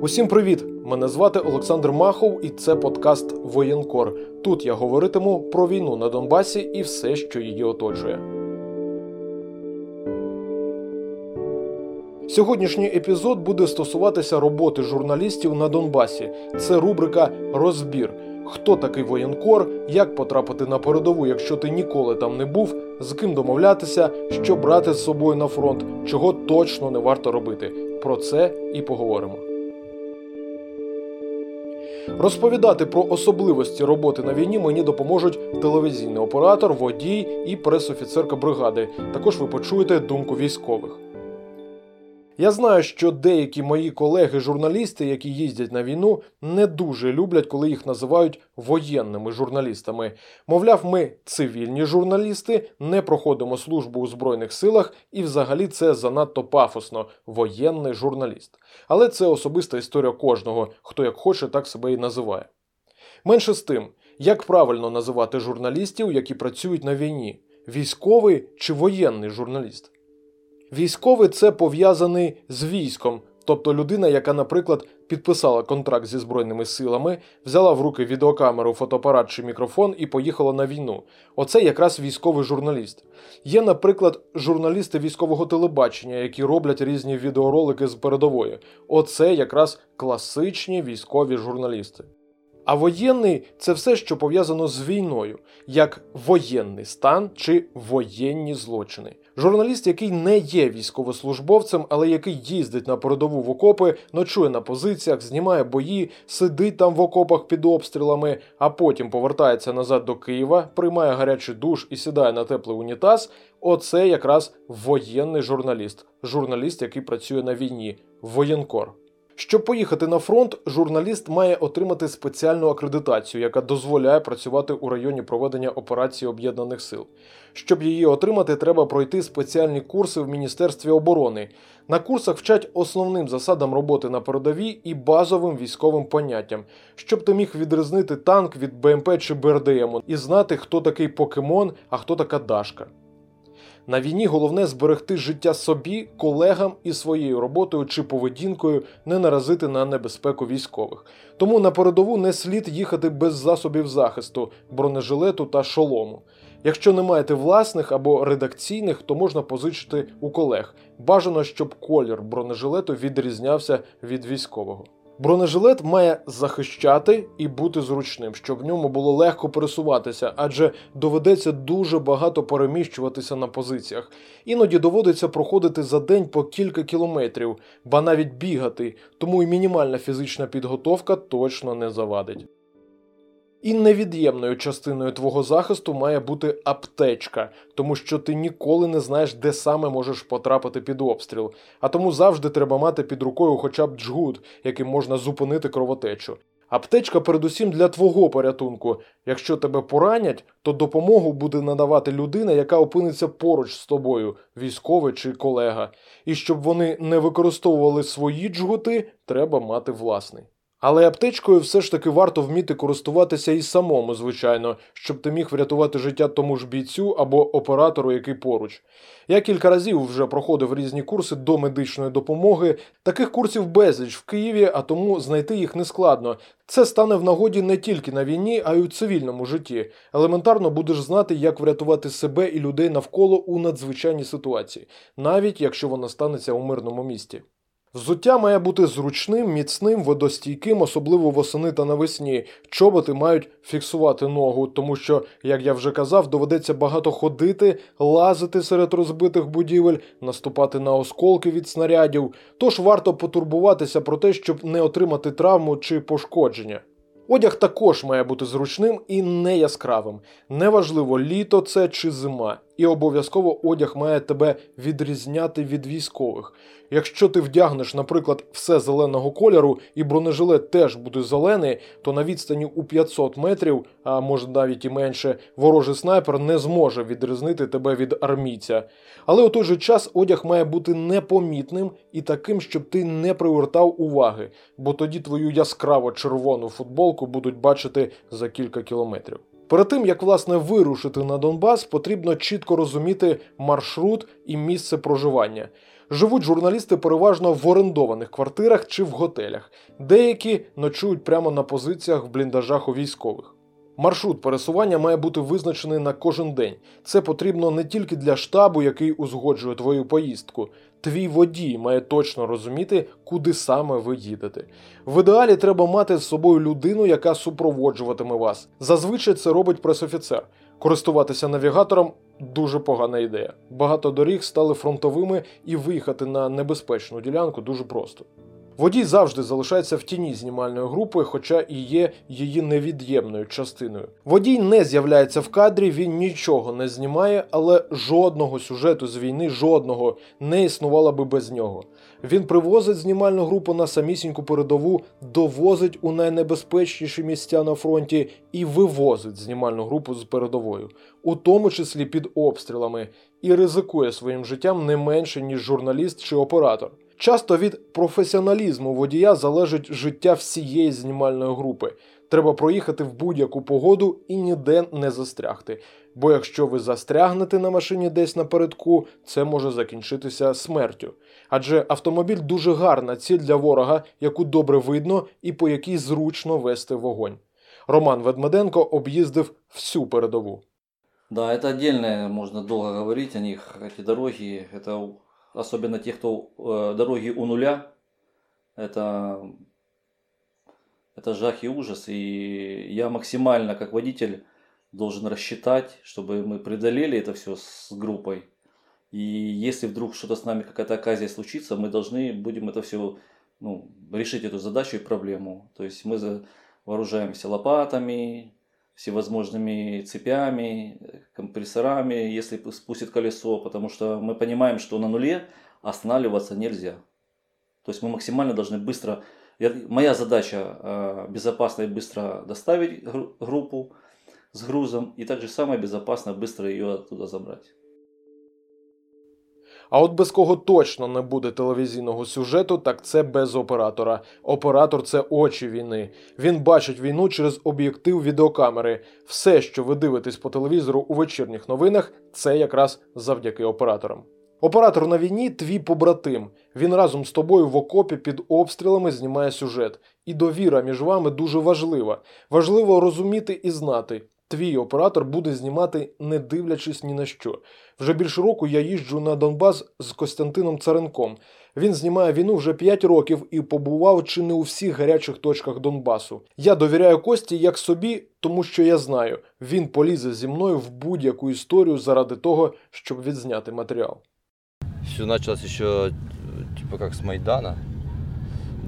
Усім привіт! Мене звати Олександр Махов, і це подкаст Воєнкор. Тут я говоритиму про війну на Донбасі і все, що її оточує. Сьогоднішній епізод буде стосуватися роботи журналістів на Донбасі. Це рубрика Розбір. Хто такий воєнкор, як потрапити на передову, якщо ти ніколи там не був, з ким домовлятися, що брати з собою на фронт, чого точно не варто робити. Про це і поговоримо. Розповідати про особливості роботи на війні мені допоможуть телевізійний оператор, водій і пресофіцерка бригади. Також ви почуєте думку військових. Я знаю, що деякі мої колеги-журналісти, які їздять на війну, не дуже люблять, коли їх називають воєнними журналістами. Мовляв, ми цивільні журналісти, не проходимо службу у Збройних силах, і взагалі це занадто пафосно воєнний журналіст. Але це особиста історія кожного, хто як хоче, так себе і називає. Менше з тим, як правильно називати журналістів, які працюють на війні: військовий чи воєнний журналіст? Військовий це пов'язаний з військом, тобто людина, яка, наприклад, підписала контракт зі збройними силами, взяла в руки відеокамеру, фотоапарат чи мікрофон і поїхала на війну. Оце якраз військовий журналіст. Є, наприклад, журналісти військового телебачення, які роблять різні відеоролики з передової. Оце якраз класичні військові журналісти. А воєнний це все, що пов'язано з війною, як воєнний стан чи воєнні злочини. Журналіст, який не є військовослужбовцем, але який їздить на передову в окопи, ночує на позиціях, знімає бої, сидить там в окопах під обстрілами, а потім повертається назад до Києва, приймає гарячий душ і сідає на теплий унітаз. Оце якраз воєнний журналіст, журналіст, який працює на війні, воєнкор. Щоб поїхати на фронт, журналіст має отримати спеціальну акредитацію, яка дозволяє працювати у районі проведення операції об'єднаних сил. Щоб її отримати, треба пройти спеціальні курси в Міністерстві оборони. На курсах вчать основним засадам роботи на передовій і базовим військовим поняттям, щоб ти міг відрізнити танк від БМП чи БРДМ і знати, хто такий покемон, а хто така Дашка. На війні головне зберегти життя собі, колегам і своєю роботою чи поведінкою не наразити на небезпеку військових. Тому на передову не слід їхати без засобів захисту, бронежилету та шолому. Якщо не маєте власних або редакційних, то можна позичити у колег. Бажано, щоб колір бронежилету відрізнявся від військового. Бронежилет має захищати і бути зручним, щоб в ньому було легко пересуватися, адже доведеться дуже багато переміщуватися на позиціях. Іноді доводиться проходити за день по кілька кілометрів, ба навіть бігати, тому і мінімальна фізична підготовка точно не завадить. І невід'ємною частиною твого захисту має бути аптечка, тому що ти ніколи не знаєш, де саме можеш потрапити під обстріл, а тому завжди треба мати під рукою хоча б джгут, яким можна зупинити кровотечу. Аптечка передусім для твого порятунку. Якщо тебе поранять, то допомогу буде надавати людина, яка опиниться поруч з тобою, військовий чи колега. І щоб вони не використовували свої джгути, треба мати власний. Але аптечкою все ж таки варто вміти користуватися і самому, звичайно, щоб ти міг врятувати життя тому ж бійцю або оператору, який поруч. Я кілька разів вже проходив різні курси до медичної допомоги. Таких курсів безліч в Києві, а тому знайти їх нескладно. Це стане в нагоді не тільки на війні, а й у цивільному житті. Елементарно будеш знати, як врятувати себе і людей навколо у надзвичайній ситуації, навіть якщо вона станеться у мирному місті. Взуття має бути зручним, міцним, водостійким, особливо восени та навесні. Чоботи мають фіксувати ногу, тому що, як я вже казав, доведеться багато ходити, лазити серед розбитих будівель, наступати на осколки від снарядів. Тож варто потурбуватися про те, щоб не отримати травму чи пошкодження. Одяг також має бути зручним і не яскравим. Неважливо, літо це чи зима, і обов'язково одяг має тебе відрізняти від військових. Якщо ти вдягнеш, наприклад, все зеленого кольору і бронежилет теж буде зелений, то на відстані у 500 метрів, а може навіть і менше, ворожий снайпер не зможе відрізнити тебе від армійця. Але у той же час одяг має бути непомітним і таким, щоб ти не привертав уваги, бо тоді твою яскраво червону футболку будуть бачити за кілька кілометрів. Перед тим як власне вирушити на Донбас, потрібно чітко розуміти маршрут і місце проживання. Живуть журналісти переважно в орендованих квартирах чи в готелях. Деякі ночують прямо на позиціях в бліндажах у військових. Маршрут пересування має бути визначений на кожен день. Це потрібно не тільки для штабу, який узгоджує твою поїздку. Твій водій має точно розуміти, куди саме ви їдете. В ідеалі треба мати з собою людину, яка супроводжуватиме вас. Зазвичай це робить пресофіцер. Користуватися навігатором дуже погана ідея. Багато доріг стали фронтовими і виїхати на небезпечну ділянку дуже просто. Водій завжди залишається в тіні знімальної групи, хоча і є її невід'ємною частиною. Водій не з'являється в кадрі, він нічого не знімає, але жодного сюжету з війни, жодного не існувало би без нього. Він привозить знімальну групу на самісіньку передову, довозить у найнебезпечніші місця на фронті і вивозить знімальну групу з передовою, у тому числі під обстрілами, і ризикує своїм життям не менше ніж журналіст чи оператор. Часто від професіоналізму водія залежить життя всієї знімальної групи. Треба проїхати в будь-яку погоду і ніде не застрягти. Бо якщо ви застрягнете на машині десь напередку, це може закінчитися смертю. Адже автомобіль дуже гарна ціль для ворога, яку добре видно і по якій зручно вести вогонь. Роман Ведмеденко об'їздив всю передову. Да, это отдельно, можно долго говорить о них. Эти дороги, это особенно те, кто э, дороги у нуля, это, это жах и ужас. И я максимально, как водитель, должен рассчитать, чтобы мы преодолели это все с группой. И если вдруг что-то с нами, какая-то оказия случится, мы должны будем это все ну, решить эту задачу и проблему. То есть мы вооружаемся лопатами, всевозможными цепями, компрессорами, если спустит колесо, потому что мы понимаем, что на нуле останавливаться нельзя. То есть мы максимально должны быстро... моя задача э, безопасно и быстро доставить гру- группу с грузом, и также самое безопасно быстро ее оттуда забрать. А от без кого точно не буде телевізійного сюжету, так це без оператора. Оператор це очі війни. Він бачить війну через об'єктив відеокамери. Все, що ви дивитесь по телевізору у вечірніх новинах, це якраз завдяки операторам. Оператор на війні твій побратим. Він разом з тобою в окопі під обстрілами знімає сюжет. І довіра між вами дуже важлива. Важливо розуміти і знати. Твій оператор буде знімати, не дивлячись ні на що. Вже більше року я їжджу на Донбас з Костянтином Царенком. Він знімає війну вже 5 років і побував чи не у всіх гарячих точках Донбасу. Я довіряю Кості як собі, тому що я знаю, він полізе зі мною в будь-яку історію заради того, щоб відзняти матеріал. Все началось еще э, типа как с Майдана.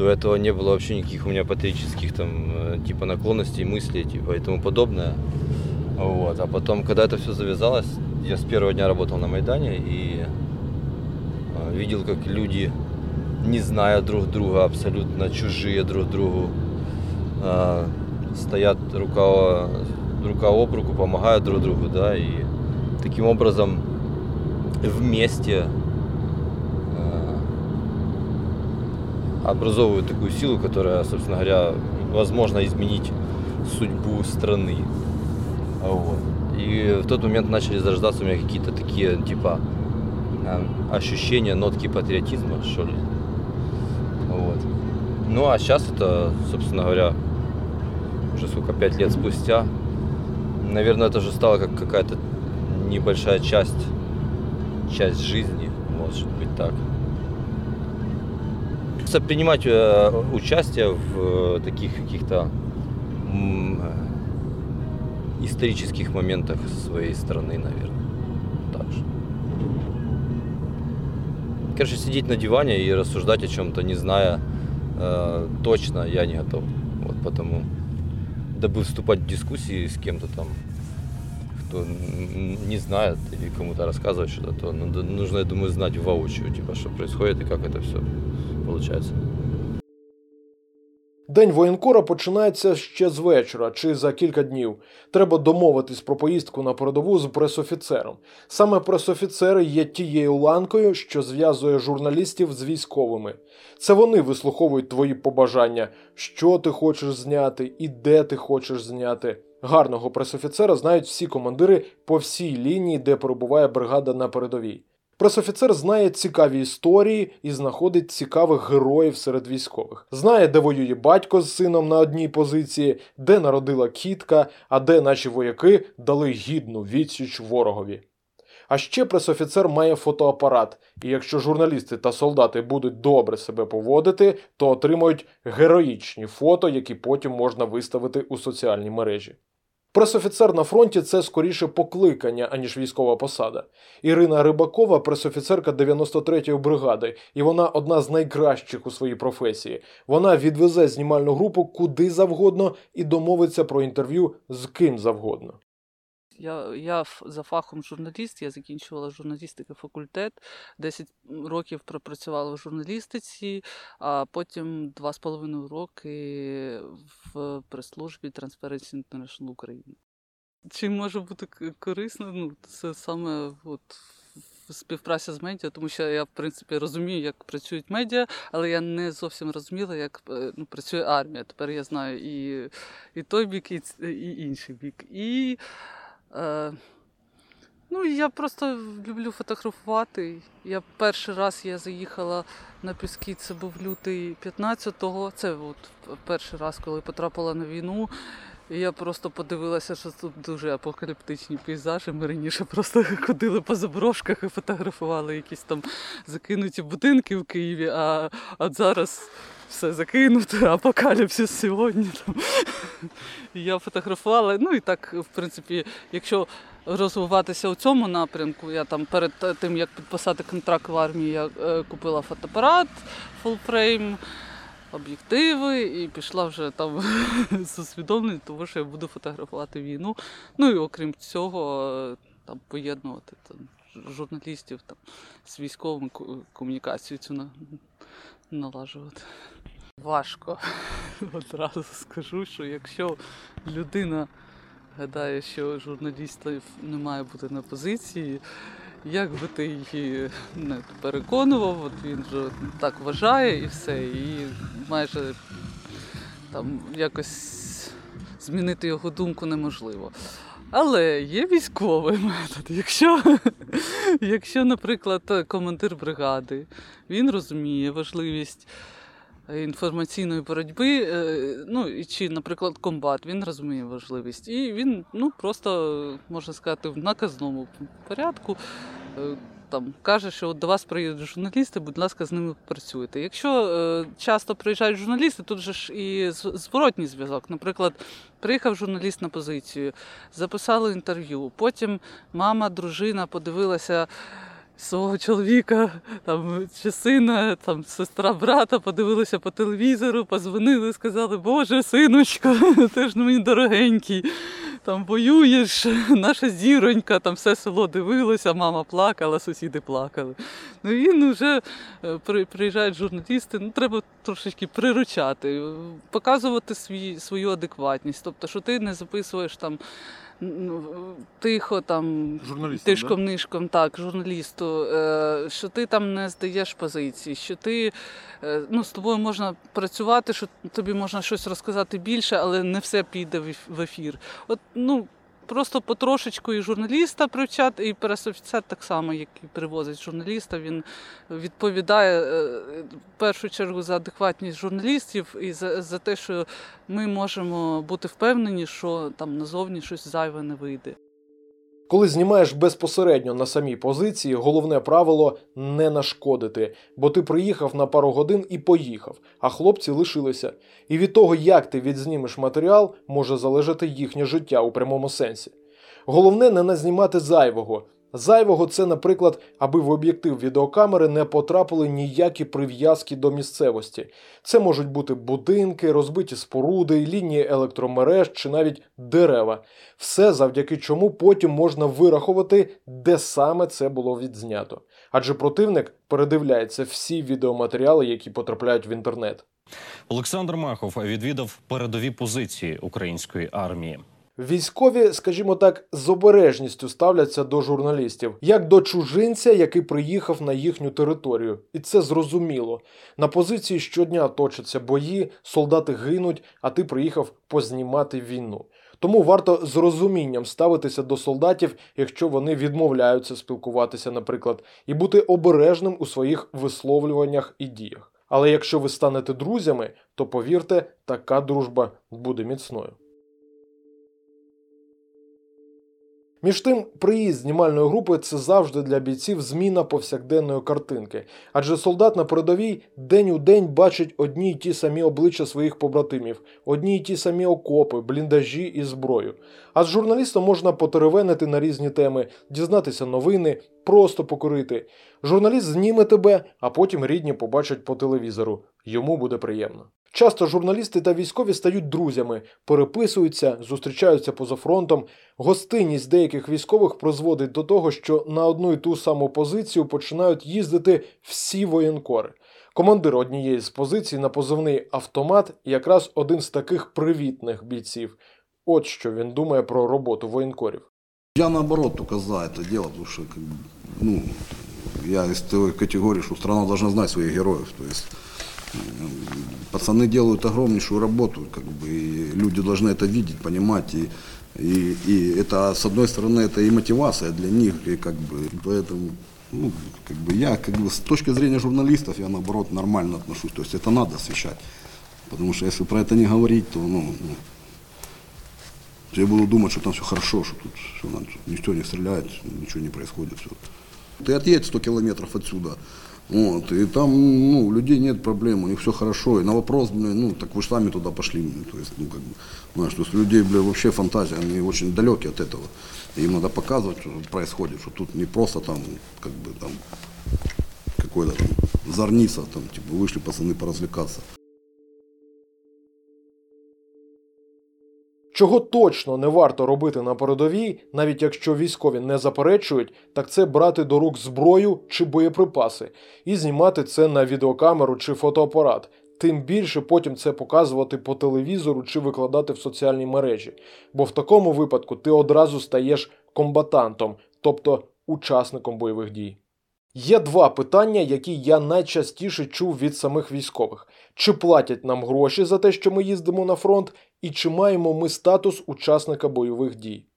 До этого не было вообще никаких у меня патриотических там э, типа наклонностей, мыслей типа и тому подобное. Вот. А потом, когда это все завязалось, я с первого дня работал на Майдане и э, видел, как люди, не зная друг друга, абсолютно чужие друг другу, э, стоят рука, рука об руку, помогают друг другу, да, и таким образом вместе э, образовывают такую силу, которая, собственно говоря, возможно изменить судьбу страны. Вот. И в тот момент начали зарождаться у меня какие-то такие, типа, э, ощущения, нотки патриотизма, что ли. Вот. Ну а сейчас это, собственно говоря, уже сколько, пять лет спустя, наверное, это уже стало как какая-то небольшая часть, часть жизни, может быть так. Просто Принимать э, участие в э, таких каких-то э, исторических моментах своей страны, наверное. Так же. Короче, сидеть на диване и рассуждать о чем-то, не зная э, точно, я не готов. Вот потому, дабы вступать в дискуссии с кем-то там, кто не знает или кому-то рассказывать что-то, то нужно, я думаю, знать воочию, типа, что происходит и как это все получается. День воєнкора починається ще з вечора чи за кілька днів. Треба домовитись про поїздку на передову з пресофіцером. Саме пресофіцери є тією ланкою, що зв'язує журналістів з військовими. Це вони вислуховують твої побажання, що ти хочеш зняти і де ти хочеш зняти. Гарного пресофіцера знають всі командири по всій лінії, де перебуває бригада на передовій. Пресофіцер знає цікаві історії і знаходить цікавих героїв серед військових. Знає, де воює батько з сином на одній позиції, де народила кітка, а де наші вояки дали гідну відсіч ворогові. А ще пресофіцер має фотоапарат, і якщо журналісти та солдати будуть добре себе поводити, то отримують героїчні фото, які потім можна виставити у соціальній мережі. Пресофіцер на фронті це скоріше покликання, аніж військова посада. Ірина Рибакова пресофіцерка 93-ї бригади, і вона одна з найкращих у своїй професії. Вона відвезе знімальну групу куди завгодно і домовиться про інтерв'ю з ким завгодно. Я, я за фахом журналіст, я закінчувала журналістики факультет, 10 років пропрацювала в журналістиці, а потім два з половиною роки в прес-службі Transparency International України. Чим може бути корисно? Ну, це саме от, співпраця з медіа, тому що я, в принципі, розумію, як працюють медіа, але я не зовсім розуміла, як е, ну, працює армія. Тепер я знаю і, і той бік, і, і інший бік. І ну, я просто люблю фотографувати. Я перший раз я заїхала на піски, це був лютий 15-го. Це от перший раз, коли потрапила на війну. І я просто подивилася, що тут дуже апокаліптичні пейзажі. Ми раніше просто ходили по заброшках і фотографували якісь там закинуті будинки в Києві, а от зараз все закинуте, апокаліпсис сьогодні. Там. І Я фотографувала. Ну і так, в принципі, якщо розвиватися у цьому напрямку, я там перед тим, як підписати контракт в армії, я е, купила фотоапарат, full frame, об'єктиви і пішла вже там з усвідомленням, того, що я буду фотографувати війну. Ну і окрім цього, там поєднувати там, журналістів там, з військовими комунікацію цю на- налажувати. Важко. Одразу скажу, що якщо людина гадає, що журналістів не має бути на позиції, як би ти її не переконував, от він же так вважає і все, і майже там якось змінити його думку неможливо. Але є військовий метод. Якщо, якщо, наприклад, командир бригади він розуміє важливість інформаційної боротьби, е, ну чи, наприклад, комбат, він розуміє важливість. І він ну, просто, можна сказати, в наказному порядку е, там каже, що от до вас приїдуть журналісти, будь ласка, з ними працюйте. Якщо е, часто приїжджають журналісти, тут же ж і зворотній зв'язок. Наприклад, приїхав журналіст на позицію, записали інтерв'ю, потім мама, дружина подивилася свого чоловіка там, чи сина, там, сестра брата подивилися по телевізору, позвонили, сказали, Боже, синочко, ти ж мені дорогенький, там воюєш, наша зіронька, там все село дивилося, мама плакала, сусіди плакали. Ну він вже е, приїжджають журналісти, ну треба трошечки приручати, показувати свій, свою адекватність. Тобто, що ти не записуєш там тихо там тишком нишком, так, журналісту, е, що ти там не здаєш позиції, що ти е, ну, з тобою можна працювати, що тобі можна щось розказати більше, але не все піде в в ефір. От, ну, Просто потрошечку і журналіста привчати, і пресофіцер так само, як і привозить журналіста. Він відповідає е, в першу чергу за адекватність журналістів і за, за те, що ми можемо бути впевнені, що там назовні щось зайве не вийде. Коли знімаєш безпосередньо на самій позиції, головне правило не нашкодити, бо ти приїхав на пару годин і поїхав, а хлопці лишилися. І від того, як ти відзнімеш матеріал, може залежати їхнє життя у прямому сенсі. Головне не назнімати зайвого. Зайвого це, наприклад, аби в об'єктив відеокамери не потрапили ніякі прив'язки до місцевості. Це можуть бути будинки, розбиті споруди, лінії електромереж чи навіть дерева. Все завдяки чому потім можна вирахувати, де саме це було відзнято. Адже противник передивляється всі відеоматеріали, які потрапляють в інтернет. Олександр Махов відвідав передові позиції української армії. Військові, скажімо так, з обережністю ставляться до журналістів, як до чужинця, який приїхав на їхню територію. І це зрозуміло. На позиції щодня точаться бої, солдати гинуть, а ти приїхав познімати війну. Тому варто з розумінням ставитися до солдатів, якщо вони відмовляються спілкуватися, наприклад, і бути обережним у своїх висловлюваннях і діях. Але якщо ви станете друзями, то повірте, така дружба буде міцною. Між тим, приїзд знімальної групи це завжди для бійців зміна повсякденної картинки, адже солдат на передовій день у день бачить одні й ті самі обличчя своїх побратимів, одні й ті самі окопи, бліндажі і зброю. А з журналістом можна потеревенити на різні теми, дізнатися новини, просто покурити. Журналіст зніме тебе, а потім рідні побачать по телевізору. Йому буде приємно. Часто журналісти та військові стають друзями, переписуються, зустрічаються поза фронтом. Гостинність деяких військових призводить до того, що на одну і ту саму позицію починають їздити всі воєнкори. Командир однієї з позицій на позивний автомат якраз один з таких привітних бійців. От що він думає про роботу воєнкорів. Я наоборот только за это дело, потому что, ну, я из той категории, что страна должна знать своих героев. То есть пацаны делают огромнейшую работу, как бы, и люди должны это видеть, понимать. И, и, и это, с одной стороны, это и мотивация для них, и как бы, поэтому, ну, как бы я, как бы, с точки зрения журналистов, я наоборот нормально отношусь. То есть это надо освещать. Потому что если про это не говорить, то, ну, ну, я буду думать, что там все хорошо, что тут все, никто не стреляет, ничего не происходит. Все. Ты отъедь 100 километров отсюда, вот, и там ну, у людей нет проблем, у них все хорошо. И на вопрос, блин, ну, так вы же сами туда пошли. блин, То есть, ну, как бы, знаешь, то есть у людей, бля, вообще фантазия, они очень далеки от этого. Им надо показывать, что происходит, что тут не просто там, как бы, там, какой-то там зорница, там, типа, вышли пацаны поразвлекаться. Чого точно не варто робити на передовій, навіть якщо військові не заперечують, так це брати до рук зброю чи боєприпаси і знімати це на відеокамеру чи фотоапарат. Тим більше потім це показувати по телевізору чи викладати в соціальні мережі. Бо в такому випадку ти одразу стаєш комбатантом, тобто учасником бойових дій. Є два питання, які я найчастіше чув від самих військових: чи платять нам гроші за те, що ми їздимо на фронт, і чи маємо ми статус учасника бойових дій.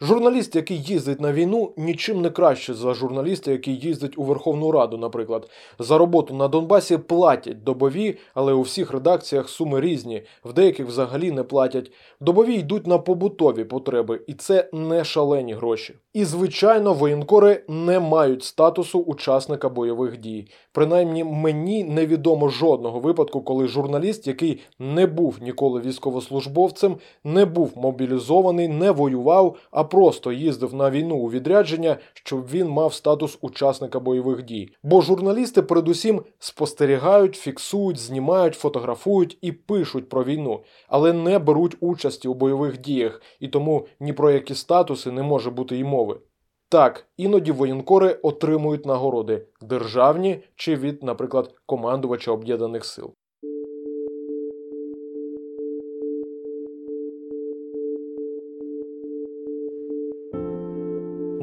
Журналіст, який їздить на війну, нічим не краще за журналіста, який їздить у Верховну Раду, наприклад. За роботу на Донбасі платять добові, але у всіх редакціях суми різні, в деяких взагалі не платять. Добові йдуть на побутові потреби, і це не шалені гроші. І, звичайно, воєнкори не мають статусу учасника бойових дій. Принаймні, мені невідомо жодного випадку, коли журналіст, який не був ніколи військовослужбовцем, не був мобілізований, не воював, просто їздив на війну у відрядження, щоб він мав статус учасника бойових дій. Бо журналісти, передусім, спостерігають, фіксують, знімають, фотографують і пишуть про війну, але не беруть участі у бойових діях, і тому ні про які статуси не може бути й мови. Так, іноді воєнкори отримують нагороди державні чи від, наприклад, командувача об'єднаних сил.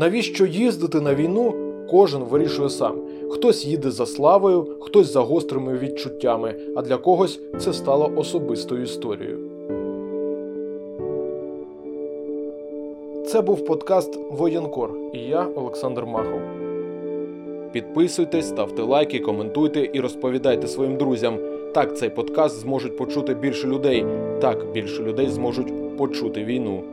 Навіщо їздити на війну? Кожен вирішує сам. Хтось їде за славою, хтось за гострими відчуттями, а для когось це стало особистою історією. Це був подкаст Воєнкор і я, Олександр Махов. Підписуйтесь, ставте лайки, коментуйте і розповідайте своїм друзям. Так цей подкаст зможуть почути більше людей. Так більше людей зможуть почути війну.